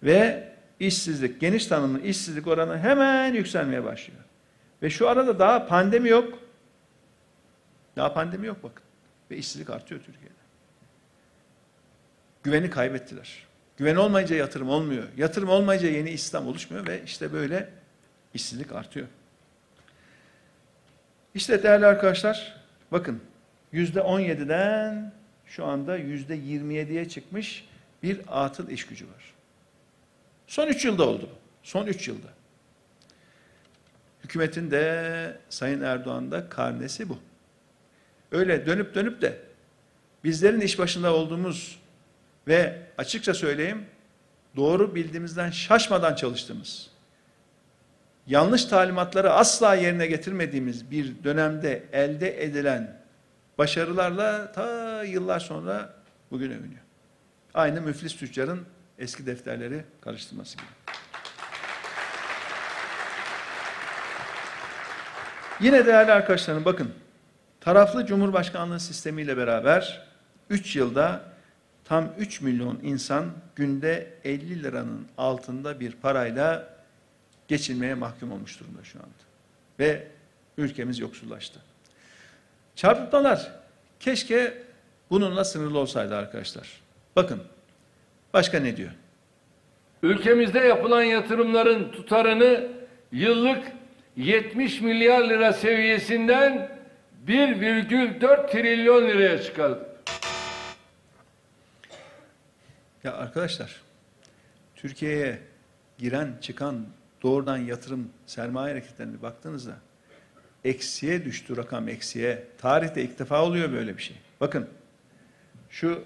ve işsizlik, geniş tanımlı işsizlik oranı hemen yükselmeye başlıyor. Ve şu arada daha pandemi yok. Daha pandemi yok bakın. Ve işsizlik artıyor Türkiye'de. Güveni kaybettiler. Güven olmayınca yatırım olmuyor. Yatırım olmayınca yeni İslam oluşmuyor ve işte böyle işsizlik artıyor. İşte değerli arkadaşlar, bakın yüzde 17'den şu anda yüzde 27'ye çıkmış bir atıl iş gücü var. Son üç yılda oldu. Son üç yılda. Hükümetin de Sayın Erdoğan da karnesi bu. Öyle dönüp dönüp de bizlerin iş başında olduğumuz ve açıkça söyleyeyim doğru bildiğimizden şaşmadan çalıştığımız yanlış talimatları asla yerine getirmediğimiz bir dönemde elde edilen başarılarla ta yıllar sonra bugün övünüyor. Aynı müflis tüccarın eski defterleri karıştırması gibi. Yine değerli arkadaşlarım bakın taraflı cumhurbaşkanlığı sistemiyle beraber 3 yılda tam 3 milyon insan günde 50 liranın altında bir parayla geçinmeye mahkum olmuş durumda şu anda. Ve ülkemiz yoksullaştı. Çarpıtmalar keşke bununla sınırlı olsaydı arkadaşlar. Bakın başka ne diyor? Ülkemizde yapılan yatırımların tutarını yıllık 70 milyar lira seviyesinden 1,4 trilyon liraya çıkardı. Ya arkadaşlar Türkiye'ye giren çıkan doğrudan yatırım sermaye hareketlerine baktığınızda eksiye düştü rakam eksiye. Tarihte ilk defa oluyor böyle bir şey. Bakın şu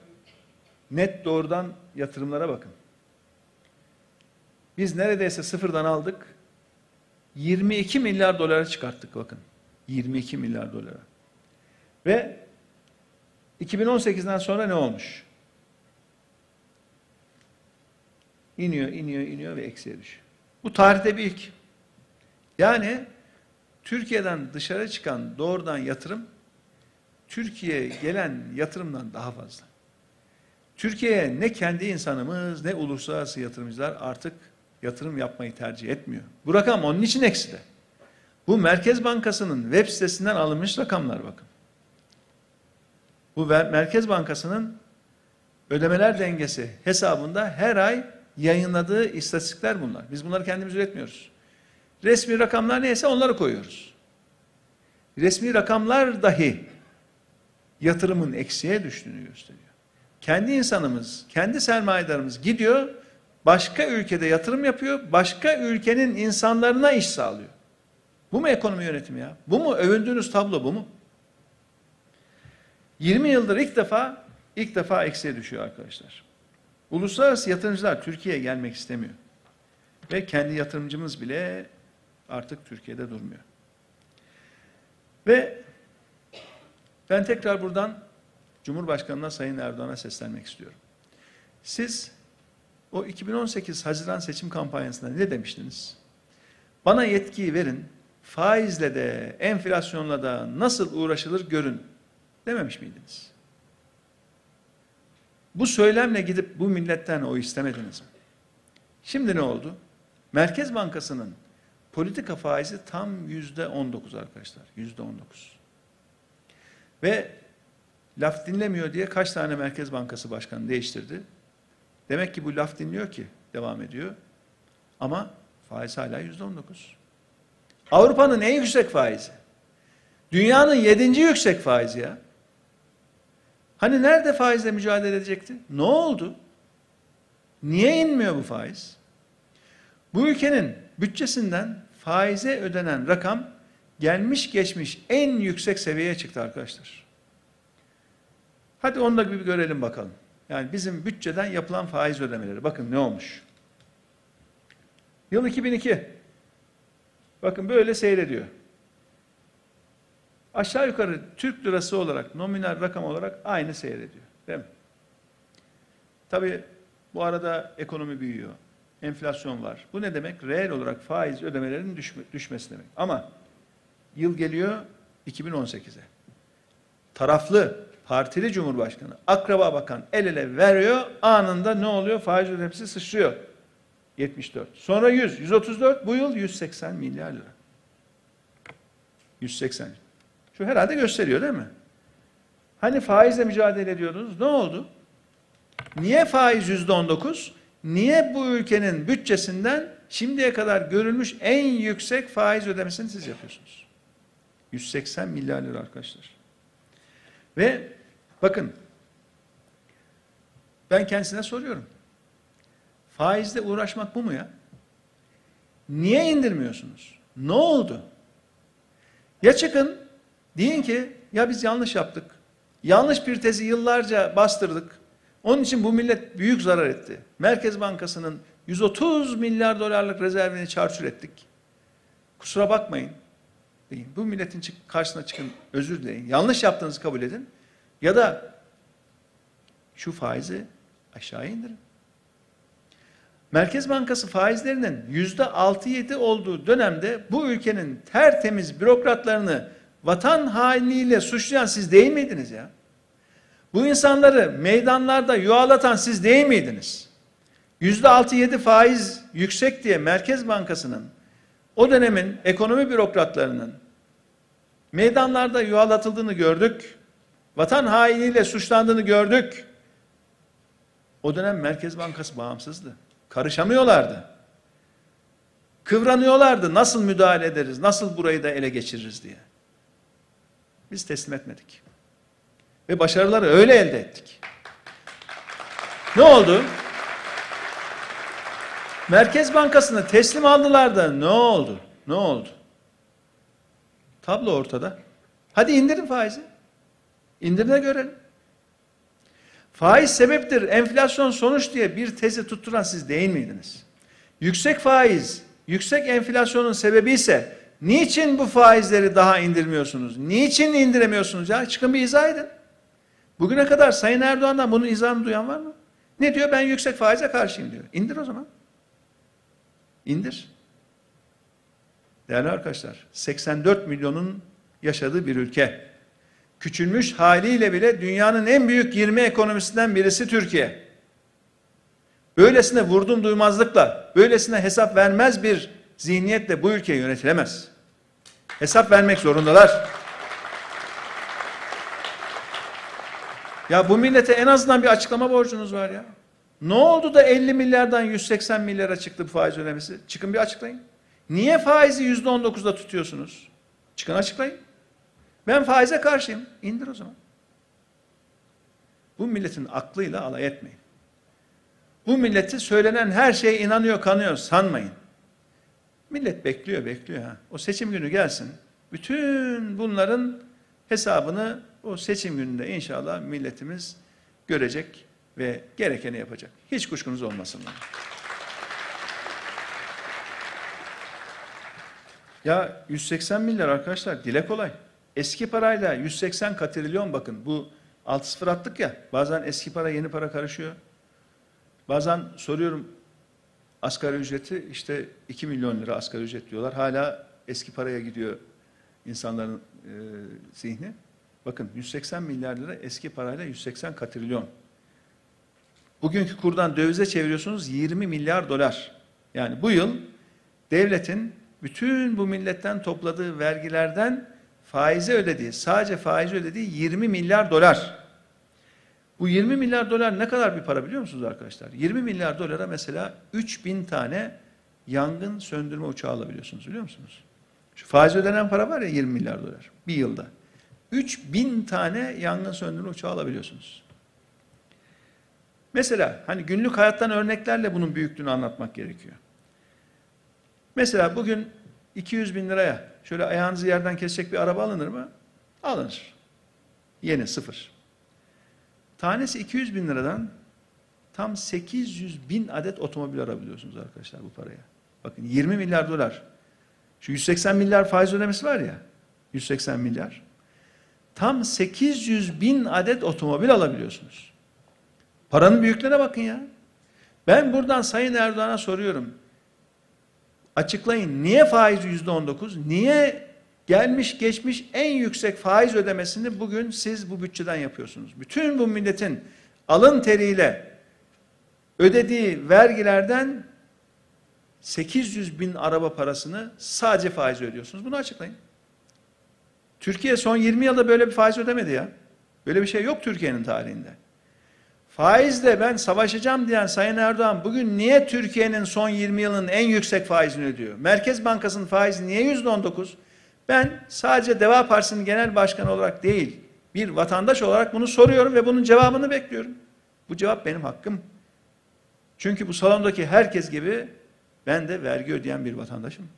net doğrudan yatırımlara bakın. Biz neredeyse sıfırdan aldık. 22 milyar dolara çıkarttık bakın. 22 milyar dolara. Ve 2018'den sonra ne olmuş? İniyor, iniyor, iniyor ve eksiye düşüyor. Bu tarihte bir ilk. Yani Türkiye'den dışarı çıkan doğrudan yatırım Türkiye'ye gelen yatırımdan daha fazla. Türkiye'ye ne kendi insanımız ne uluslararası yatırımcılar artık yatırım yapmayı tercih etmiyor. Bu rakam onun için eksi de. Bu Merkez Bankası'nın web sitesinden alınmış rakamlar bakın. Bu Merkez Bankası'nın ödemeler dengesi hesabında her ay yayınladığı istatistikler bunlar. Biz bunları kendimiz üretmiyoruz. Resmi rakamlar neyse onları koyuyoruz. Resmi rakamlar dahi yatırımın eksiye düştüğünü gösteriyor. Kendi insanımız, kendi sermayedarımız gidiyor, başka ülkede yatırım yapıyor, başka ülkenin insanlarına iş sağlıyor. Bu mu ekonomi yönetimi ya? Bu mu övündüğünüz tablo bu mu? 20 yıldır ilk defa ilk defa eksiye düşüyor arkadaşlar. Uluslararası yatırımcılar Türkiye'ye gelmek istemiyor. Ve kendi yatırımcımız bile artık Türkiye'de durmuyor. Ve ben tekrar buradan Cumhurbaşkanı'na Sayın Erdoğan'a seslenmek istiyorum. Siz o 2018 Haziran seçim kampanyasında ne demiştiniz? Bana yetkiyi verin, faizle de, enflasyonla da nasıl uğraşılır görün dememiş miydiniz? Bu söylemle gidip bu milletten o istemediniz mi? Şimdi ne oldu? Merkez Bankası'nın politika faizi tam yüzde on dokuz arkadaşlar. Yüzde on dokuz. Ve laf dinlemiyor diye kaç tane Merkez Bankası Başkanı değiştirdi. Demek ki bu laf dinliyor ki devam ediyor. Ama faiz hala yüzde on dokuz. Avrupa'nın en yüksek faizi. Dünyanın yedinci yüksek faizi ya. Hani nerede faizle mücadele edecekti? Ne oldu? Niye inmiyor bu faiz? Bu ülkenin bütçesinden faize ödenen rakam gelmiş geçmiş en yüksek seviyeye çıktı arkadaşlar. Hadi onu da bir görelim bakalım. Yani bizim bütçeden yapılan faiz ödemeleri. Bakın ne olmuş. Yıl 2002. Bakın böyle seyrediyor. Aşağı yukarı Türk lirası olarak, nominal rakam olarak aynı seyrediyor. Değil mi? Tabii bu arada ekonomi büyüyor. Enflasyon var. Bu ne demek? Reel olarak faiz ödemelerinin düşme, düşmesi demek. Ama yıl geliyor 2018'e. Taraflı, partili cumhurbaşkanı, akraba bakan el ele veriyor. Anında ne oluyor? Faiz ödemesi sıçrıyor. 74. Sonra 100, 134. Bu yıl 180 milyar lira. 180. Şu herhalde gösteriyor değil mi? Hani faizle mücadele ediyordunuz. Ne oldu? Niye faiz yüzde on dokuz? Niye bu ülkenin bütçesinden şimdiye kadar görülmüş en yüksek faiz ödemesini siz yapıyorsunuz? 180 milyar lira arkadaşlar. Ve bakın ben kendisine soruyorum. Faizle uğraşmak bu mu ya? Niye indirmiyorsunuz? Ne oldu? Ya çıkın deyin ki ya biz yanlış yaptık. Yanlış bir tezi yıllarca bastırdık. Onun için bu millet büyük zarar etti. Merkez Bankası'nın 130 milyar dolarlık rezervini çarçur ettik. Kusura bakmayın. Deyin. Bu milletin karşısına çıkın, özür dileyin. Yanlış yaptığınızı kabul edin. Ya da şu faizi aşağı indirin. Merkez Bankası faizlerinin yüzde altı yedi olduğu dönemde bu ülkenin tertemiz bürokratlarını vatan hainiyle suçlayan siz değil miydiniz ya? Bu insanları meydanlarda yuvalatan siz değil miydiniz? Yüzde altı yedi faiz yüksek diye Merkez Bankası'nın o dönemin ekonomi bürokratlarının meydanlarda yuvalatıldığını gördük. Vatan hainiyle suçlandığını gördük. O dönem Merkez Bankası bağımsızdı. Karışamıyorlardı. Kıvranıyorlardı. Nasıl müdahale ederiz? Nasıl burayı da ele geçiririz diye. Biz teslim etmedik. Ve başarıları öyle elde ettik. Ne oldu? Merkez Bankası'nı teslim aldılar da ne oldu? Ne oldu? Tablo ortada. Hadi indirin faizi. İndirine görelim. Faiz sebeptir, enflasyon sonuç diye bir tezi tutturan siz değil miydiniz? Yüksek faiz, yüksek enflasyonun sebebi ise niçin bu faizleri daha indirmiyorsunuz? Niçin indiremiyorsunuz ya? Çıkın bir izah edin. Bugüne kadar Sayın Erdoğan'dan bunun izahını duyan var mı? Ne diyor? Ben yüksek faize karşıyım diyor. İndir o zaman. İndir. Değerli arkadaşlar, 84 milyonun yaşadığı bir ülke. Küçülmüş haliyle bile dünyanın en büyük 20 ekonomisinden birisi Türkiye. Böylesine vurdum duymazlıkla, böylesine hesap vermez bir zihniyetle bu ülke yönetilemez. Hesap vermek zorundalar. Ya bu millete en azından bir açıklama borcunuz var ya. Ne oldu da 50 milyardan 180 milyara çıktı bu faiz ödemesi? Çıkın bir açıklayın. Niye faizi yüzde on dokuzda tutuyorsunuz? Çıkın açıklayın. Ben faize karşıyım. İndir o zaman. Bu milletin aklıyla alay etmeyin. Bu milleti söylenen her şeye inanıyor, kanıyor sanmayın. Millet bekliyor, bekliyor. Ha. O seçim günü gelsin. Bütün bunların hesabını o seçim gününde inşallah milletimiz görecek ve gerekeni yapacak. Hiç kuşkunuz olmasın. Ya 180 milyar arkadaşlar dile kolay. Eski parayla 180 katrilyon bakın bu 6 sıfır attık ya bazen eski para yeni para karışıyor. Bazen soruyorum asgari ücreti işte 2 milyon lira asgari ücret diyorlar. Hala eski paraya gidiyor insanların e, zihni. Bakın 180 milyar lira eski parayla 180 katrilyon. Bugünkü kurdan dövize çeviriyorsunuz 20 milyar dolar. Yani bu yıl devletin bütün bu milletten topladığı vergilerden faize ödediği, sadece faize ödediği 20 milyar dolar. Bu 20 milyar dolar ne kadar bir para biliyor musunuz arkadaşlar? 20 milyar dolara mesela 3000 tane yangın söndürme uçağı alabiliyorsunuz biliyor musunuz? Şu faiz ödenen para var ya 20 milyar dolar bir yılda. 3000 tane yangın söndürme uçağı alabiliyorsunuz. Mesela hani günlük hayattan örneklerle bunun büyüklüğünü anlatmak gerekiyor. Mesela bugün 200 bin liraya şöyle ayağınızı yerden kesecek bir araba alınır mı? Alınır. Yeni sıfır. Tanesi 200 bin liradan tam 800 bin adet otomobil alabiliyorsunuz arkadaşlar bu paraya. Bakın 20 milyar dolar. Şu 180 milyar faiz ödemesi var ya. 180 milyar. Tam 800 bin adet otomobil alabiliyorsunuz. Paranın büyüklüğüne bakın ya. Ben buradan Sayın Erdoğan'a soruyorum. Açıklayın. Niye faiz yüzde on dokuz? Niye gelmiş geçmiş en yüksek faiz ödemesini bugün siz bu bütçeden yapıyorsunuz. Bütün bu milletin alın teriyle ödediği vergilerden 800 bin araba parasını sadece faiz ödüyorsunuz. Bunu açıklayın. Türkiye son 20 yılda böyle bir faiz ödemedi ya. Böyle bir şey yok Türkiye'nin tarihinde. Faizle ben savaşacağım diyen Sayın Erdoğan bugün niye Türkiye'nin son 20 yılın en yüksek faizini ödüyor? Merkez Bankası'nın faizi niye yüzde 19? Ben sadece Deva Partisi'nin genel başkanı olarak değil, bir vatandaş olarak bunu soruyorum ve bunun cevabını bekliyorum. Bu cevap benim hakkım. Çünkü bu salondaki herkes gibi ben de vergi ödeyen bir vatandaşım.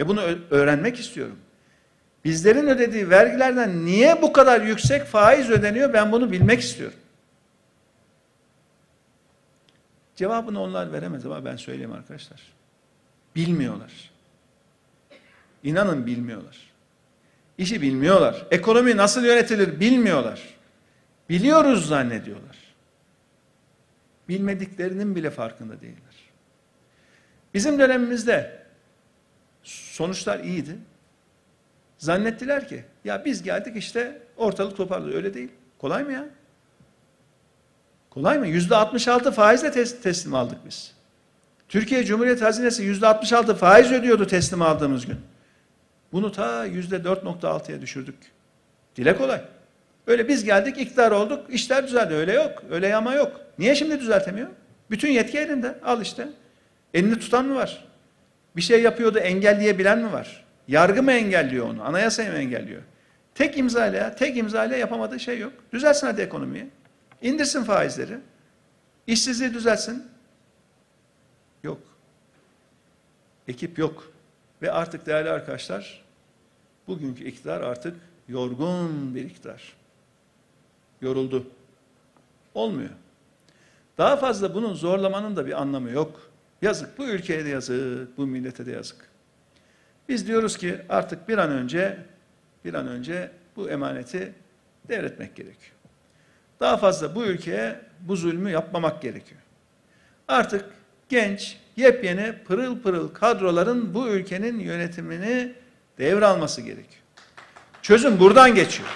Ve bunu öğrenmek istiyorum. Bizlerin ödediği vergilerden niye bu kadar yüksek faiz ödeniyor ben bunu bilmek istiyorum. Cevabını onlar veremez ama ben söyleyeyim arkadaşlar. Bilmiyorlar. İnanın bilmiyorlar. İşi bilmiyorlar. Ekonomi nasıl yönetilir bilmiyorlar. Biliyoruz zannediyorlar. Bilmediklerinin bile farkında değiller. Bizim dönemimizde sonuçlar iyiydi. Zannettiler ki ya biz geldik işte ortalık toparladı. Öyle değil. Kolay mı ya? Kolay mı? Yüzde 66 faizle tes teslim aldık biz. Türkiye Cumhuriyet Hazinesi yüzde 66 faiz ödüyordu teslim aldığımız gün. Bunu ta yüzde 4.6'ya düşürdük. Dile kolay. Öyle biz geldik iktidar olduk işler düzeldi. Öyle yok. Öyle yama yok. Niye şimdi düzeltemiyor? Bütün yetki elinde. Al işte. Elini tutan mı var? Bir şey yapıyordu engelleyebilen mi var? Yargı mı engelliyor onu? Anayasa mı engelliyor? Tek imzayla, tek imzayla yapamadığı şey yok. Düzelsin hadi ekonomiyi. İndirsin faizleri. İşsizliği düzelsin. Yok. Ekip yok. Ve artık değerli arkadaşlar, bugünkü iktidar artık yorgun bir iktidar. Yoruldu. Olmuyor. Daha fazla bunun zorlamanın da bir anlamı yok. Yazık. Bu ülkeye de yazık. Bu millete de yazık. Biz diyoruz ki artık bir an önce bir an önce bu emaneti devretmek gerekiyor. Daha fazla bu ülkeye bu zulmü yapmamak gerekiyor. Artık genç, yepyeni, pırıl pırıl kadroların bu ülkenin yönetimini devralması gerekiyor. Çözüm buradan geçiyor.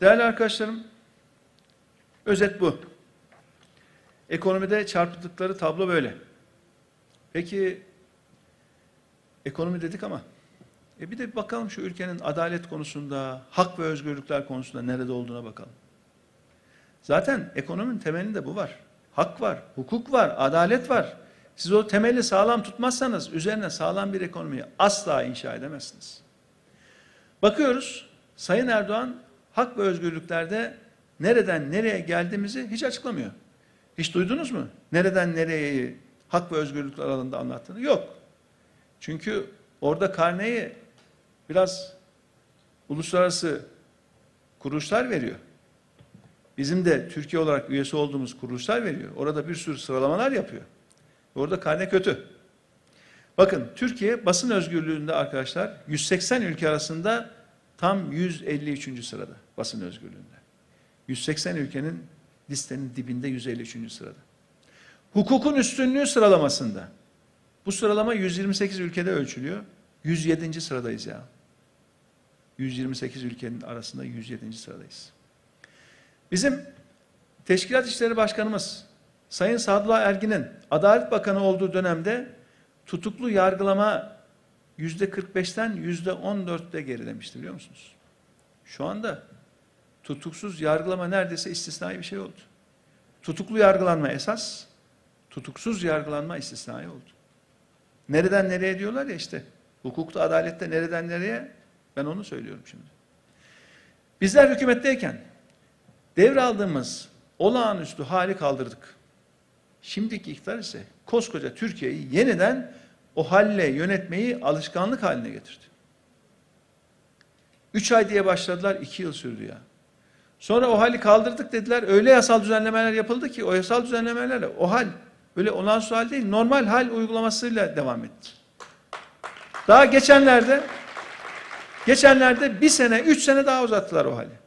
Değerli arkadaşlarım, özet bu. Ekonomide çarpıttıkları tablo böyle. Peki ekonomi dedik ama e bir de bakalım şu ülkenin adalet konusunda, hak ve özgürlükler konusunda nerede olduğuna bakalım. Zaten ekonominin temelinde bu var. Hak var, hukuk var, adalet var. Siz o temeli sağlam tutmazsanız üzerine sağlam bir ekonomiyi asla inşa edemezsiniz. Bakıyoruz Sayın Erdoğan hak ve özgürlüklerde nereden nereye geldiğimizi hiç açıklamıyor. Hiç duydunuz mu? Nereden nereye hak ve özgürlükler alanında anlattığını? Yok. Çünkü orada karneyi biraz uluslararası kuruluşlar veriyor. Bizim de Türkiye olarak üyesi olduğumuz kuruluşlar veriyor. Orada bir sürü sıralamalar yapıyor. Orada karne kötü. Bakın Türkiye basın özgürlüğünde arkadaşlar 180 ülke arasında tam 153. sırada basın özgürlüğünde. 180 ülkenin listenin dibinde 153. sırada. Hukukun üstünlüğü sıralamasında bu sıralama 128 ülkede ölçülüyor. 107. sıradayız ya. 128 ülkenin arasında 107. sıradayız. Bizim Teşkilat İşleri Başkanımız Sayın Sadullah Ergin'in Adalet Bakanı olduğu dönemde tutuklu yargılama yüzde 45'ten yüzde 14'te gerilemişti biliyor musunuz? Şu anda tutuksuz yargılama neredeyse istisnai bir şey oldu. Tutuklu yargılanma esas, tutuksuz yargılanma istisnai oldu. Nereden nereye diyorlar ya işte. Hukukta, adalette nereden nereye? Ben onu söylüyorum şimdi. Bizler hükümetteyken devraldığımız olağanüstü hali kaldırdık. Şimdiki iktidar ise koskoca Türkiye'yi yeniden o halle yönetmeyi alışkanlık haline getirdi. Üç ay diye başladılar, iki yıl sürdü ya. Sonra o hali kaldırdık dediler, öyle yasal düzenlemeler yapıldı ki o yasal düzenlemelerle o hal böyle olağanüstü hal değil, normal hal uygulamasıyla devam etti. Daha geçenlerde geçenlerde bir sene, üç sene daha uzattılar o hali.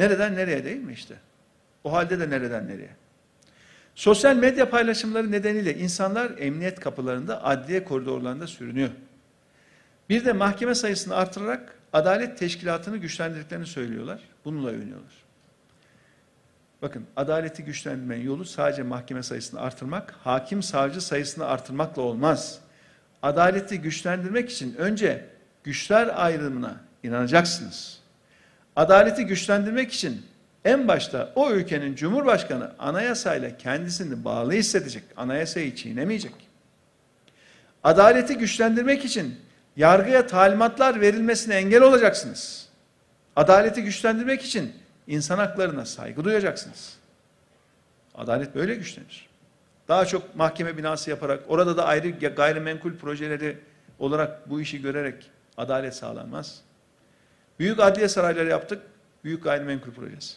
Nereden nereye değil mi işte? O halde de nereden nereye? Sosyal medya paylaşımları nedeniyle insanlar emniyet kapılarında, adliye koridorlarında sürünüyor. Bir de mahkeme sayısını artırarak adalet teşkilatını güçlendirdiklerini söylüyorlar. Bununla övünüyorlar. Bakın adaleti güçlendirmenin yolu sadece mahkeme sayısını artırmak, hakim savcı sayısını artırmakla olmaz. Adaleti güçlendirmek için önce güçler ayrımına inanacaksınız. Adaleti güçlendirmek için en başta o ülkenin cumhurbaşkanı anayasayla kendisini bağlı hissedecek, anayasayı çiğnemeyecek. Adaleti güçlendirmek için yargıya talimatlar verilmesine engel olacaksınız. Adaleti güçlendirmek için insan haklarına saygı duyacaksınız. Adalet böyle güçlenir. Daha çok mahkeme binası yaparak, orada da ayrı gayrimenkul projeleri olarak bu işi görerek adalet sağlanmaz. Büyük adliye sarayları yaptık, büyük gayrimenkul projesi.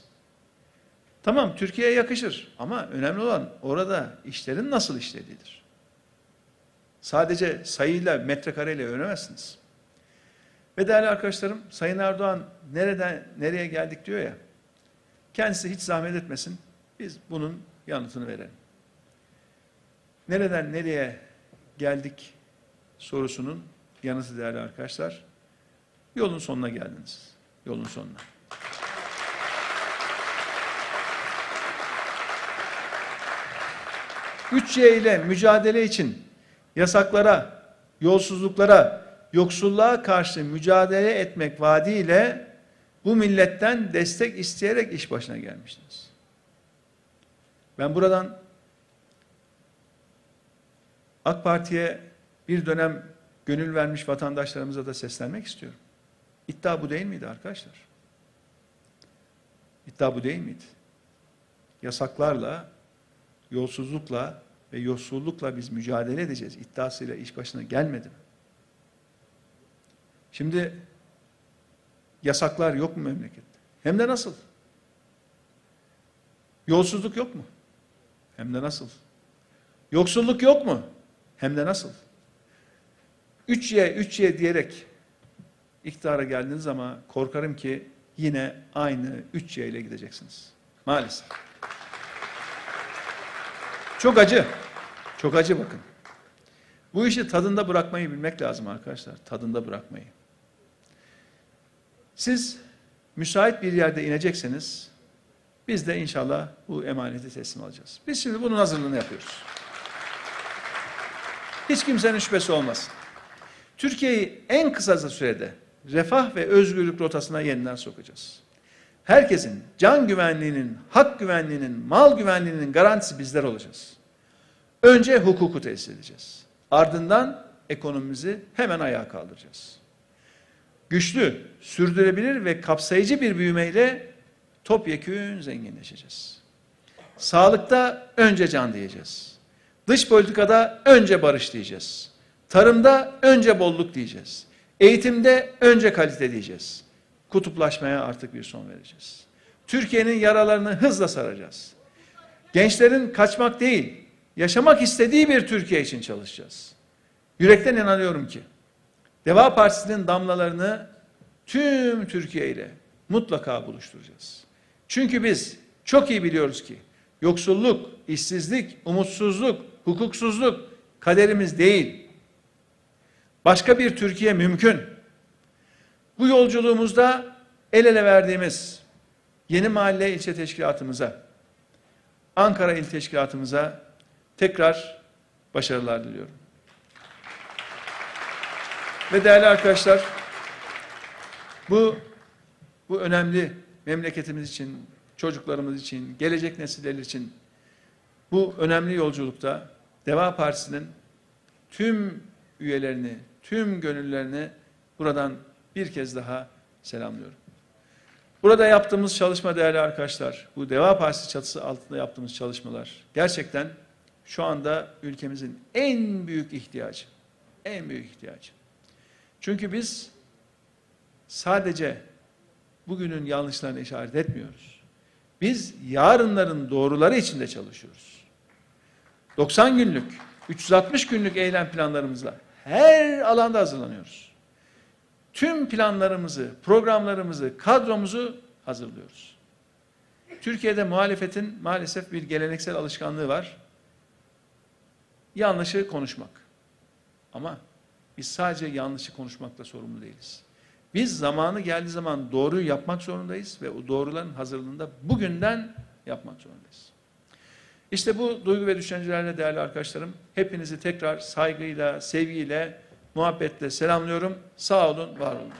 Tamam Türkiye'ye yakışır ama önemli olan orada işlerin nasıl işlediğidir. Sadece sayıyla, metrekareyle öğrenemezsiniz. Ve değerli arkadaşlarım, Sayın Erdoğan nereden nereye geldik diyor ya. Kendisi hiç zahmet etmesin. Biz bunun yanıtını verelim. Nereden nereye geldik sorusunun yanıtı değerli arkadaşlar. Yolun sonuna geldiniz. Yolun sonuna. Üç Y ile mücadele için yasaklara, yolsuzluklara, yoksulluğa karşı mücadele etmek vaadiyle bu milletten destek isteyerek iş başına gelmiştiniz. Ben buradan AK Parti'ye bir dönem gönül vermiş vatandaşlarımıza da seslenmek istiyorum. İddia bu değil miydi arkadaşlar? İddia bu değil miydi? Yasaklarla, yolsuzlukla ve yoksullukla biz mücadele edeceğiz. İddiasıyla iş başına gelmedi mi? Şimdi yasaklar yok mu memlekette? Hem de nasıl? Yolsuzluk yok mu? Hem de nasıl? Yoksulluk yok mu? Hem de nasıl? 3Y, 3Y diyerek iktidara geldiniz ama korkarım ki yine aynı 3Y ile gideceksiniz. Maalesef. Çok acı. Çok acı bakın. Bu işi tadında bırakmayı bilmek lazım arkadaşlar. Tadında bırakmayı. Siz müsait bir yerde inecekseniz biz de inşallah bu emaneti teslim alacağız. Biz şimdi bunun hazırlığını yapıyoruz. Hiç kimsenin şüphesi olmasın. Türkiye'yi en kısa sürede refah ve özgürlük rotasına yeniden sokacağız. Herkesin can güvenliğinin, hak güvenliğinin, mal güvenliğinin garantisi bizler olacağız. Önce hukuku tesis edeceğiz. Ardından ekonomimizi hemen ayağa kaldıracağız. Güçlü, sürdürülebilir ve kapsayıcı bir büyümeyle topyekün zenginleşeceğiz. Sağlıkta önce can diyeceğiz. Dış politikada önce barış diyeceğiz. Tarımda önce bolluk diyeceğiz. Eğitimde önce kalite diyeceğiz. Kutuplaşmaya artık bir son vereceğiz. Türkiye'nin yaralarını hızla saracağız. Gençlerin kaçmak değil, yaşamak istediği bir Türkiye için çalışacağız. Yürekten inanıyorum ki Deva Partisi'nin damlalarını tüm Türkiye ile mutlaka buluşturacağız. Çünkü biz çok iyi biliyoruz ki yoksulluk, işsizlik, umutsuzluk, hukuksuzluk kaderimiz değil. Başka bir Türkiye mümkün. Bu yolculuğumuzda el ele verdiğimiz Yeni Mahalle ilçe teşkilatımıza, Ankara il teşkilatımıza tekrar başarılar diliyorum. Ve değerli arkadaşlar, bu bu önemli memleketimiz için, çocuklarımız için, gelecek nesiller için bu önemli yolculukta Deva Partisi'nin tüm üyelerini, tüm gönüllerini buradan bir kez daha selamlıyorum. Burada yaptığımız çalışma değerli arkadaşlar, bu Deva Partisi çatısı altında yaptığımız çalışmalar gerçekten şu anda ülkemizin en büyük ihtiyacı. En büyük ihtiyacı. Çünkü biz sadece bugünün yanlışlarını işaret etmiyoruz. Biz yarınların doğruları içinde çalışıyoruz. 90 günlük, 360 günlük eylem planlarımızla her alanda hazırlanıyoruz. Tüm planlarımızı, programlarımızı, kadromuzu hazırlıyoruz. Türkiye'de muhalefetin maalesef bir geleneksel alışkanlığı var. Yanlışı konuşmak. Ama biz sadece yanlışı konuşmakla sorumlu değiliz. Biz zamanı geldiği zaman doğruyu yapmak zorundayız ve o doğruların hazırlığında bugünden yapmak zorundayız. İşte bu duygu ve düşüncelerle değerli arkadaşlarım, hepinizi tekrar saygıyla, sevgiyle, muhabbetle selamlıyorum. Sağ olun, var olun.